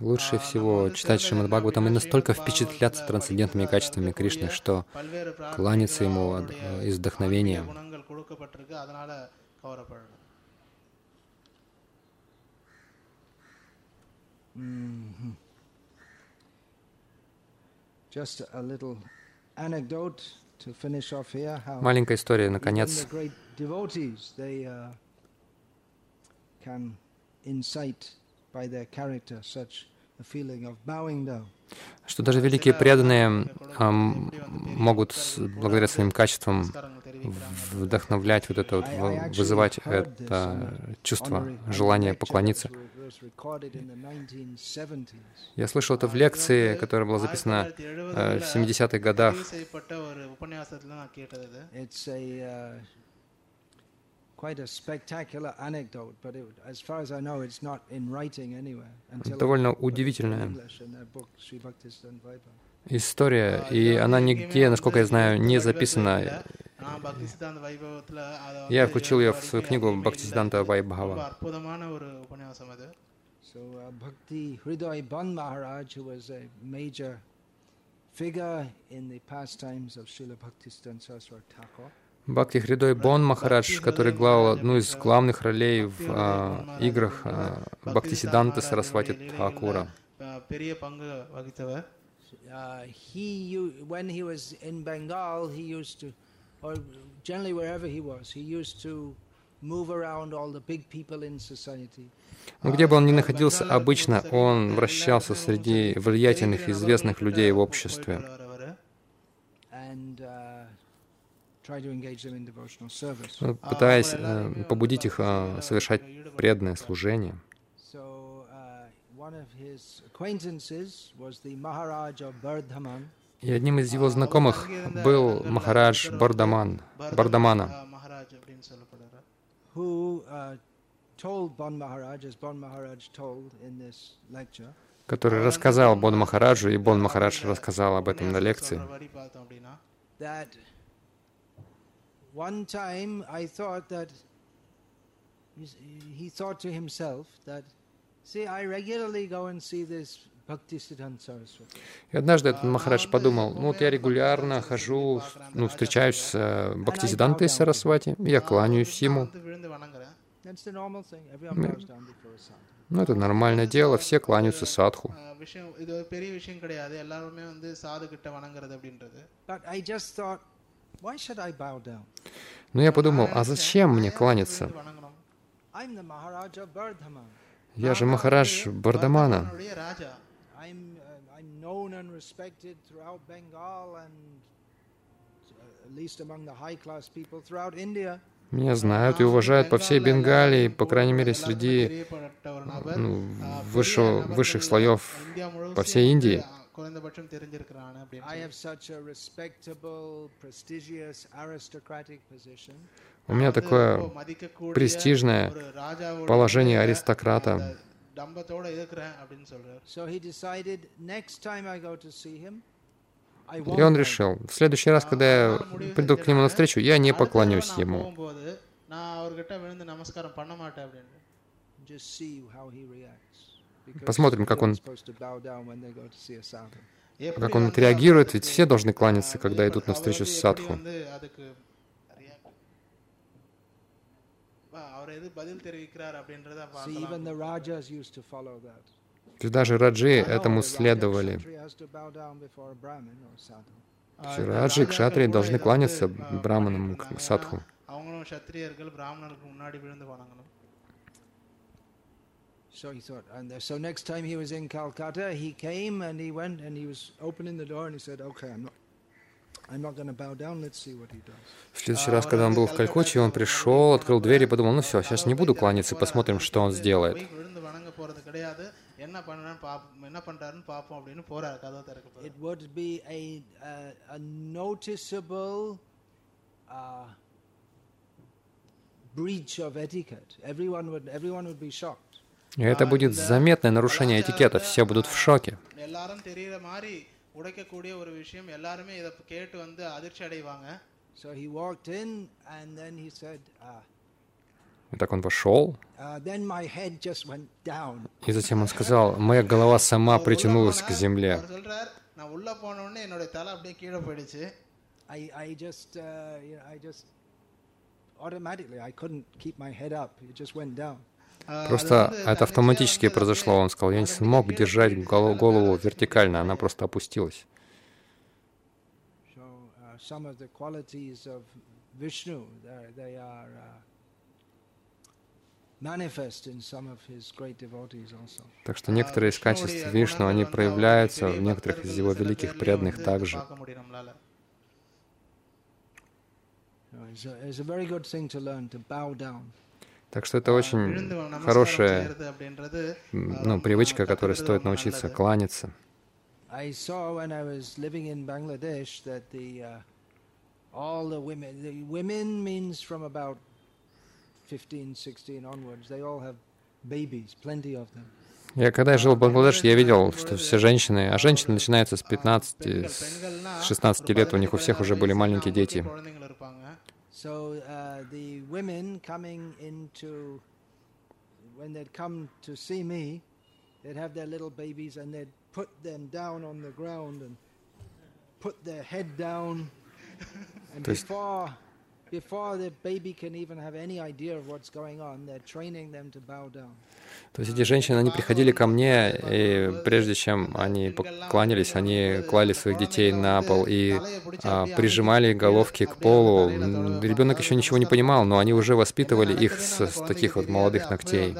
Лучше всего читать Шримад Бхагаватам и настолько впечатляться трансцендентными качествами Кришны, что кланяться ему э, из вдохновения. Mm-hmm. Just a little Маленькая история, наконец. Что даже великие преданные а, могут благодаря своим качествам вдохновлять вот это, вот, вызывать это чувство, желание поклониться. Я слышал это в лекции, которая была записана э, в 70-х годах. Довольно удивительная история, и она нигде, насколько я знаю, не записана. Я включил ее в свою книгу Бхактисиданта Вайбхава. Бхакти Хридой Бон Махарадж, который играл одну из главных ролей в а, играх а, Бхактисиданта Сарасвати Такура. Uh, he, when he was in Bengal, he used to or generally wherever he was, he used to Но ну, где бы он ни находился, обычно он вращался среди влиятельных и известных людей в обществе. Ну, пытаясь э, побудить их э, совершать преданное служение. И одним из его знакомых был Махарадж Бардаман, Бардамана, uh, который рассказал Бон Махараджу, и Бон Махарадж рассказал об этом на лекции. He thought to himself that, see, I regularly go and see this и однажды этот Махарадж подумал, ну вот я регулярно хожу, ну, встречаюсь с э, Бхактисидантой Сарасвати, я кланяюсь ему. Ну, это нормальное дело, все кланяются садху. Но я подумал, а зачем мне кланяться? Я же Махарадж Бардамана. I'm, uh, I'm known and respected throughout Bengal and uh, at least among the high class people throughout India. Меня знают и uh, уважают по всей Бенгалии, по крайней мере, среди ну, выше, высших слоев по всей Индии. У меня такое престижное положение аристократа. டம்பத்தோட இருக்கிறேன் அப்படின்னு சொல்றாரு So he decided next time I go to see him, I И won't он bow решил, в следующий раз, когда я приду к нему навстречу, я не அடுத்த поклонюсь தடவை நான் ему. போகும்போது நான் அவர்கிட்ட விழுந்து நமஸ்காரம் பண்ண மாட்டேன் அப்படின்னு down, just see how he reacts. Because Посмотрим, как он- everyone's supposed to bow down when they go to see a sadhu. எப்படி Как он வந்து отреагирует, அவருக்கு, ведь все должны кланяться, ஆஹ், когда அவர் идут на встречу с வந்து садху. அவர் எது பதில் தெரிவிக்கிறார் அப்படின்றத See, even the பார்க்கலாம் rajas used to follow that. То есть даже раджи I know этому the Raja следовали. Kshatriya has to bow down before a Brahmin or sadhu. ஆஹ், Все இந்த раджи и ராஜாக்கள் кшатрии கூட должны இதை வந்து, кланяться ஆஹ், браманам, பண்ணிட்டு к இருந்தாங்க. садху. ஏன்னா, அவங்களும் சத்திரியர்கள் பிராமணருக்கு முன்னாடி விழுந்து வணங்கணும் So he thought, and uh, so next time he was in Calcutta, he came and he went and he was opening the door and he said, "Okay, I'm not, В следующий раз, когда он был в Калькутте, он пришел, открыл дверь и подумал, ну все, сейчас не буду кланяться, посмотрим, что он сделает. Это будет заметное нарушение этикета, все будут в шоке. எல்லாரும் தெரியற மாதிரி உடைக்கக்கூடிய ஒரு விஷயம் எல்லாருமே இதை கேட்டு வந்து அதிர்ச்சி அடைவாங்க So he walked in and then he said, uh, И так он вошел, uh, then my head just went down. и затем он сказал, моя голова сама அவர் உள்ள притянулась к போனார். земле. Просто это автоматически произошло. Он сказал, я не смог держать голову вертикально, она просто опустилась. Так что некоторые из качеств Вишну, они проявляются в некоторых из его великих преданных также. It's a very good thing to learn, to bow down. Так что это очень хорошая ну, привычка, которой стоит научиться кланяться. Я когда жил в Бангладеш, я видел, что все женщины, а женщины начинаются с 15, с 16 лет, у них у всех уже были маленькие дети. So uh, the women coming into, when they'd come to see me, they'd have their little babies and they'd put them down on the ground and put their head down. and before Before the baby can even have any idea of what's going on, they're training them to bow down. То есть эти женщины, они приходили ко мне, и прежде чем они поклонились, они клали своих детей на пол и а, прижимали головки к полу. Ребенок еще ничего не понимал, но они уже воспитывали их с, с таких вот молодых ногтей.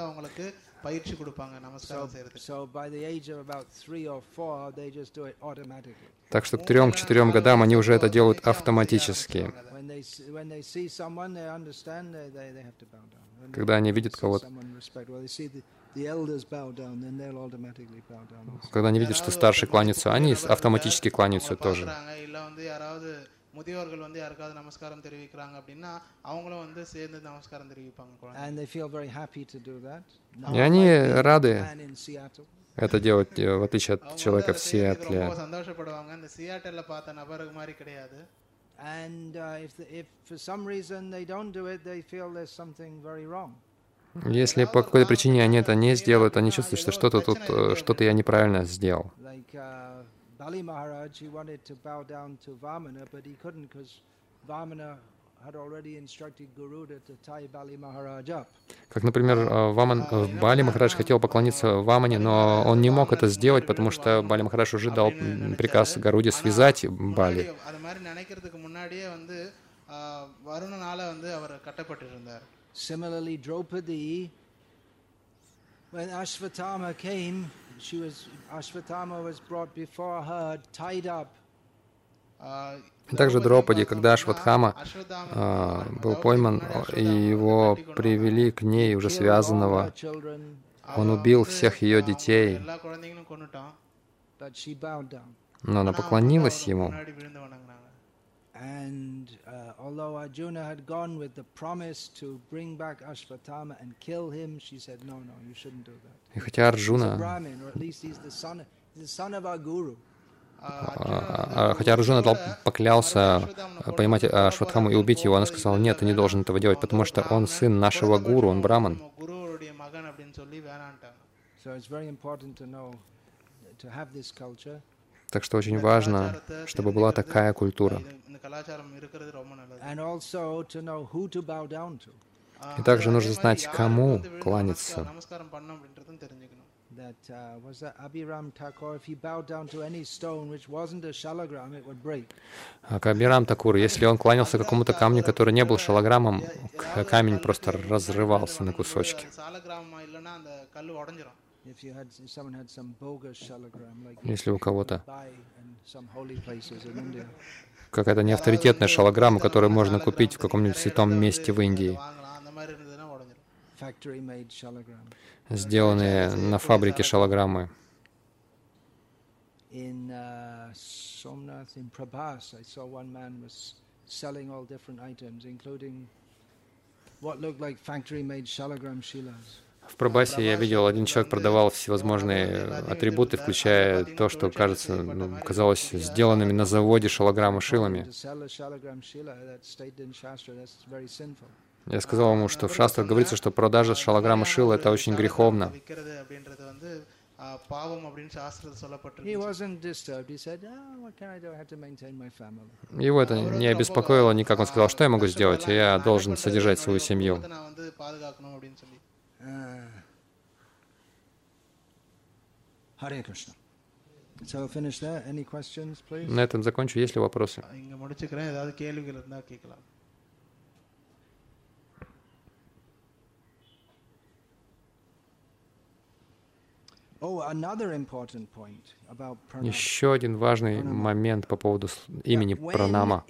வந்து அவங்களுக்கு பயிற்சி கொடுப்பாங்க So, நமஸ்காரம் செய்யறதுக்கு so by the age of about three or four, they just do it automatically. Так что к трем-четырем годам они уже это делают автоматически. When they, s- when they see someone, they understand they, they, they have to bow down. When they Когда они видят see кого-то, someone respect, well, they see the, the elders bow down, then they'll automatically bow down. also. когда они видят, что старшие кланяются, они с- автоматически кланяются அவங்க тоже. பார்க்கறாங்க, இல்ல வந்து யாராவது முதியோர்கள் வந்து யாருக்காவது நமஸ்காரம் தெரிவிக்கிறாங்க அப்படின்னா அவங்களும் வந்து சேர்ந்து நமஸ்காரம் தெரிவிப்பாங்க குழந்தை And they feel very happy to do that. И они рады Man in Seattle. это делать, э, в отличие от அவங்க человека வந்து в அதை செய்யறதுக்கு Сиэтле. ரொம்ப சந்தோஷப்படுவாங்க இந்த சியாட்டல்ல பார்த்த நபருக்கு மாதிரி கிடையாது And uh, if, the, if for some reason they don't do it, they feel there's something very wrong. Если по какой-то причине они это не сделают, они чувствуют, что что-то тут, э, что-то я неправильно сделал. Bali Maharaj, he wanted to bow down to Vamana, but he couldn't because Vamana had already instructed Garuda to tie Bali Maharaj up. Как, например, Ваман, Бали Махарадж хотел поклониться Вамане, но он не мог это сделать, потому что Бали Махарадж уже дал приказ Гаруде связать Бали. Similarly, Draupadi, when Ashvatthama came, She was, Ashvatthama was brought before her, tied up. Также Дропади, когда Ашватхама э, был пойман, и его привели к ней уже связанного, он убил всех ее детей, но она поклонилась ему. And uh, although Arjuna had gone with the promise to bring back Ashvatthama and kill him, she said, no, no, you shouldn't do that. И хотя Арджуна... Brahmin, or at least he's the son, the son of our guru. Хотя Арджуна дал, поклялся поймать Ашватхаму и убить его, она сказала, нет, ты не должен этого делать, потому что он сын нашего гуру, он браман. So it's very important to know, to have this culture. Так что очень важно, чтобы была такая культура. И также нужно знать, кому кланяться. Как Абирам Такур, если он кланялся какому-то камню, который не был шалограммом, камень просто разрывался на кусочки. Если у кого-то какая-то неавторитетная шалограмма, которую можно купить в каком-нибудь святом месте в Индии, сделанные на фабрике шалограммы. What looked like factory-made shalagram shilas. В пробасе я видел, один человек продавал всевозможные атрибуты, включая то, что кажется, ну, казалось сделанными на заводе шалограмма шилами. Я сказал ему, что в шастрах говорится, что продажа шалограмма шила — это очень греховно. Его это не обеспокоило никак. Он сказал, что я могу сделать? Я должен содержать свою семью. நான் வந்து பாதுகாக்கணும் அப்படின்னு சொல்லி Uh, Hare Krishna. So I'll finish there. Any questions, please? На этом закончу. Есть ли вопросы? இங்க முடிச்சுக்கிறேன் ஏதாவது கேள்விகள் இருந்தா கேட்கலாம் Oh, another important point about pranama. Еще один важный момент по поводу с- имени That when пранама.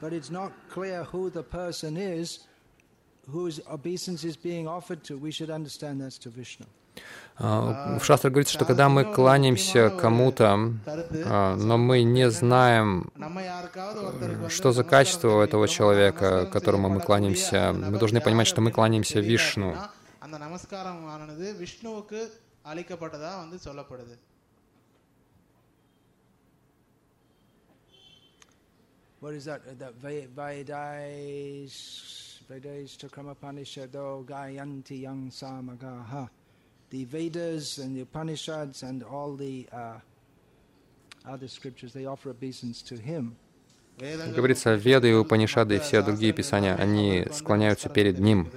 but it's not clear who the person is whose obeisance is being offered to. We should understand that's to Vishnu. А, в Шастре говорится, что когда мы кланяемся кому-то, а, но мы не знаем, что за качество у этого человека, которому мы кланяемся, мы должны понимать, что мы кланяемся Вишну. what is that? That Vedas, Vedas Chakramapanishado Gayanti Yang Samagaha. The Vedas and the Upanishads and all the uh, other scriptures, they offer obeisance to him. Говорится, Веды, Упанишады и все другие писания, они склоняются перед Ним.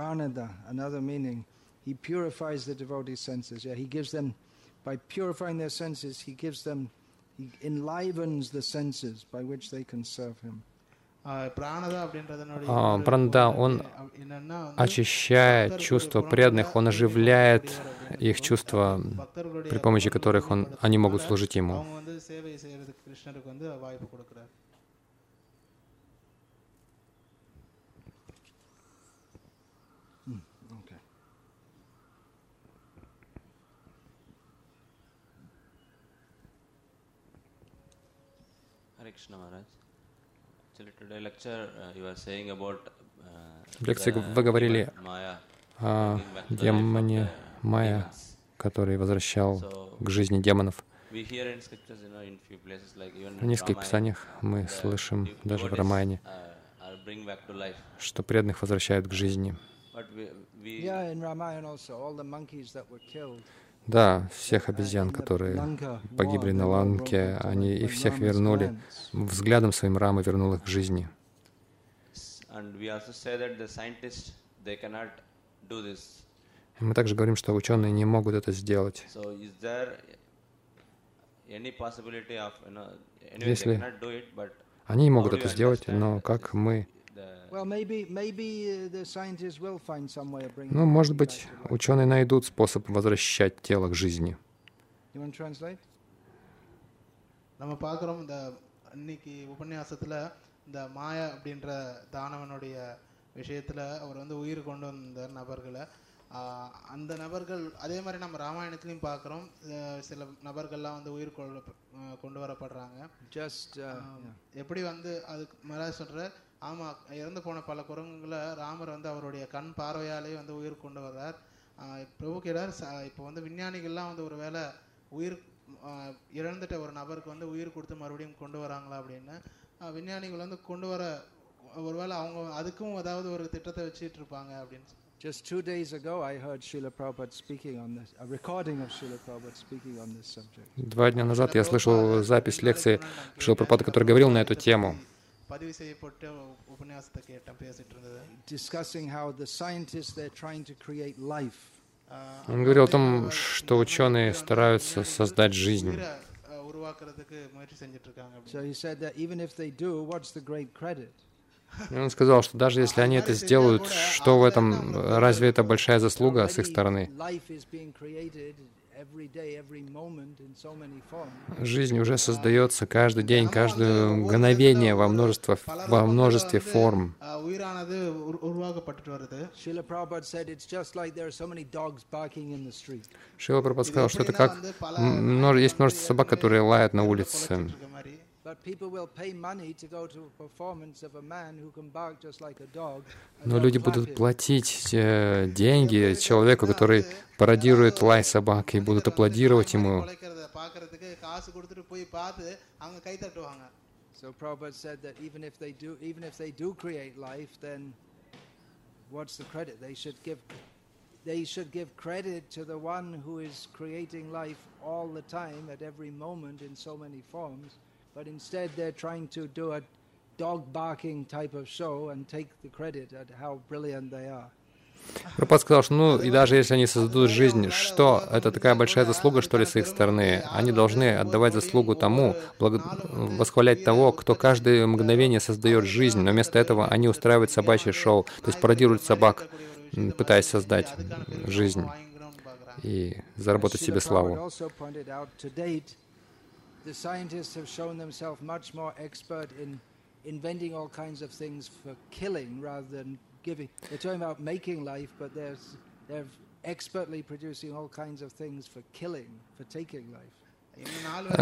pranada, another meaning. He purifies the devotee's senses. Yeah, he gives them, by purifying their senses, he gives them, he enlivens the senses by which they can serve him. Пранада, он очищает чувства преданных, он оживляет их чувства, при помощи которых он, они могут служить ему. В лекции вы говорили о демоне Майя, который возвращал к жизни демонов. В нескольких писаниях мы слышим, даже в uh, life. что преданных возвращают к жизни. Да, всех uh, обезьян, которые погибли на Ланке, они их всех вернули, взглядом своим Рамы вернул их к жизни. И мы также говорим, что ученые не могут это сделать. Если- Они не могут это сделать, но как мы... the Well, maybe maybe uh, the scientists will find some way of bringing. Ну, the может monkey быть, back to life. ученые найдут способ возвращать тело к жизни. You want to translate? நம்ம பார்க்குறோம் இந்த இன்னைக்கு உபன்யாசத்துல இந்த மாயா அப்படின்ற தானவனுடைய விஷயத்துல அவர் வந்து உயிர் கொண்டு வந்த நபர்களை ஆஹ், அந்த நபர்கள் அதே மாதிரி நம்ம ராமாயணத்துலையும் பார்க்குறோம் சில நபர்கள்லாம் வந்து உயிர் கொள்ள ஆஹ், கொண்டு வரப்படுறாங்க Just uh, ஆம், yeah. எப்படி வந்து அதுக்கு மகாராஜ் சொல்ற ஆமா இறந்து போன பல குரங்குகளை ராமர் வந்து அவருடைய கண் பார்வையாலே வந்து உயிர் கொண்டு வர்றார் ஆஹ் பிரபு கேடார் இப்போ வந்து விஞ்ஞானிகள்லாம் வந்து ஒருவேளை உயிர் ஆஹ் இழந்துட்ட ஒரு நபருக்கு வந்து உயிர் கொடுத்து மறுபடியும் கொண்டு வராங்களா அப்படின்னு ஆஹ் விஞ்ஞானிகள் வந்து கொண்டு வர ஒருவேளை அவங்க அதுக்கும் ஏதாவது ஒரு திட்டத்தை வச்சுட்டு இருப்பாங்க அப்படின்னு சொல்லி. Just two days ago, I heard Srila Prabhupada speaking on this, a recording of Srila Prabhupada speaking on this subject. Два дня назад я слышал запись лекции Шила Пропада, который говорил на эту тему. பதிவு செய்யப்பட்ட உபன்யாசத்தை கேட்டேன் பேசிட்டு இருந்தது discussing how the scientists they're trying to create life. ஆஹ் Он говорил о том, что ученые стараются создать жизнь. உயிரை அஹ், உருவாக்குறதுக்கு முயற்சி செஞ்சுட்டு இருக்காங்க அப்படின்னு. So he said that even if they do, what's the great credit? И он сказал, что даже если они это сделают, что в этом, разве это большая заслуга с их Already стороны? Жизнь уже создается каждый день, каждое мгновение во, множество, во множестве форм. Шила Прабхупад сказал, что это как есть множество собак, которые лают на улице. But people will pay money to go to a performance of a man who can bark just like a dog. Но люди будут платить э, деньги человеку, который пародирует лай собак, и будут аплодировать ему. So Prabhupada said that even if they do, even if they do create life, then what's the credit? They should give, they should give credit to the one who is creating life all the time, at every moment, in so many forms. but instead they're trying to do a dog barking type of show and take the credit at how brilliant they are. Ну, Пропад сказал, что ну и даже если они создадут жизнь, что это такая большая заслуга, что ли, с их стороны? Они должны отдавать заслугу тому, благ... восхвалять того, кто каждое мгновение создает жизнь, но вместо этого они устраивают собачье шоу, то есть пародируют собак, пытаясь создать жизнь и заработать себе славу the scientists have shown themselves much more expert in inventing all kinds of things for killing rather than giving. They're talking about making life, but they're, they're expertly producing all kinds of things for killing, for taking life.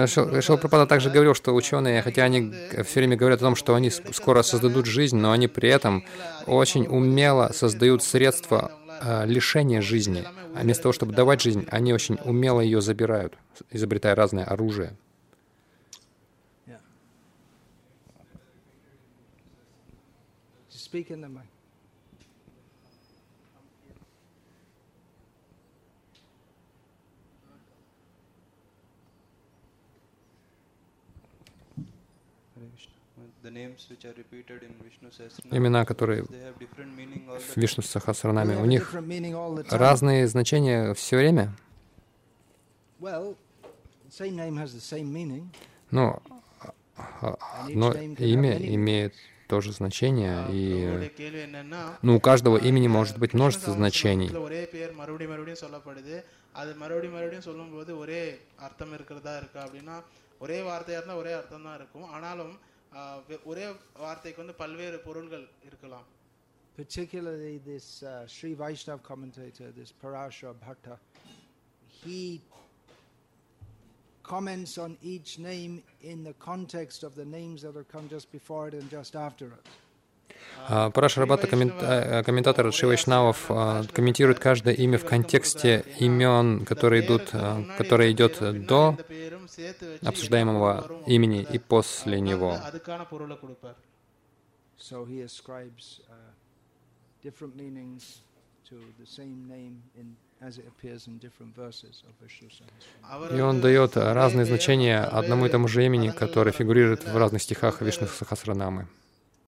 Шил Пропада также говорил, что ученые, хотя они все время говорят о том, что они скоро создадут жизнь, но они при этом очень умело создают средства а, лишения жизни. А вместо того, чтобы давать жизнь, они очень умело ее забирают, изобретая разное оружие. Speak in the mic. Hare Krishna. The names which are repeated in Vishnu Sahasranam, Имена, которые they have different meaning all в Вишну Сахасранаме, у них different meaning all the time. разные значения все время. Well, the same name has the same meaning. Ну, а- одно имя имеет то же значение, и உங்களுடைய கேள்வி என்னன்னா ну, у каждого имени может быть множество значений. இதுல ஒரே பேர் மறுபடியும் மறுபடியும் சொல்லப்படுது அது மறுபடியும் மறுபடியும் சொல்லும்போது ஒரே அர்த்தம் இருக்கிறதா இருக்கா அப்படின்னா ஒரே வார்த்தையா இருந்தா ஒரே அர்த்தம் தான் இருக்கும் ஆனாலும் ஆஹ், வெ- ஒரே வார்த்தைக்கு வந்து பல்வேறு பொருள்கள் இருக்கலாம் particularly this uh, Sri Vaishnav commentator, this Parashar Bhatta, he comments on each name in the context of the names that have come just before it and just after it. А, Параш э, комментатор Шивайшнавов, а, комментирует каждое имя в контексте имен, которые идут, а, которые идет до обсуждаемого имени и после него. So и он дает разные значения одному и тому же имени, которое фигурирует в разных стихах Вишну Сахасранамы.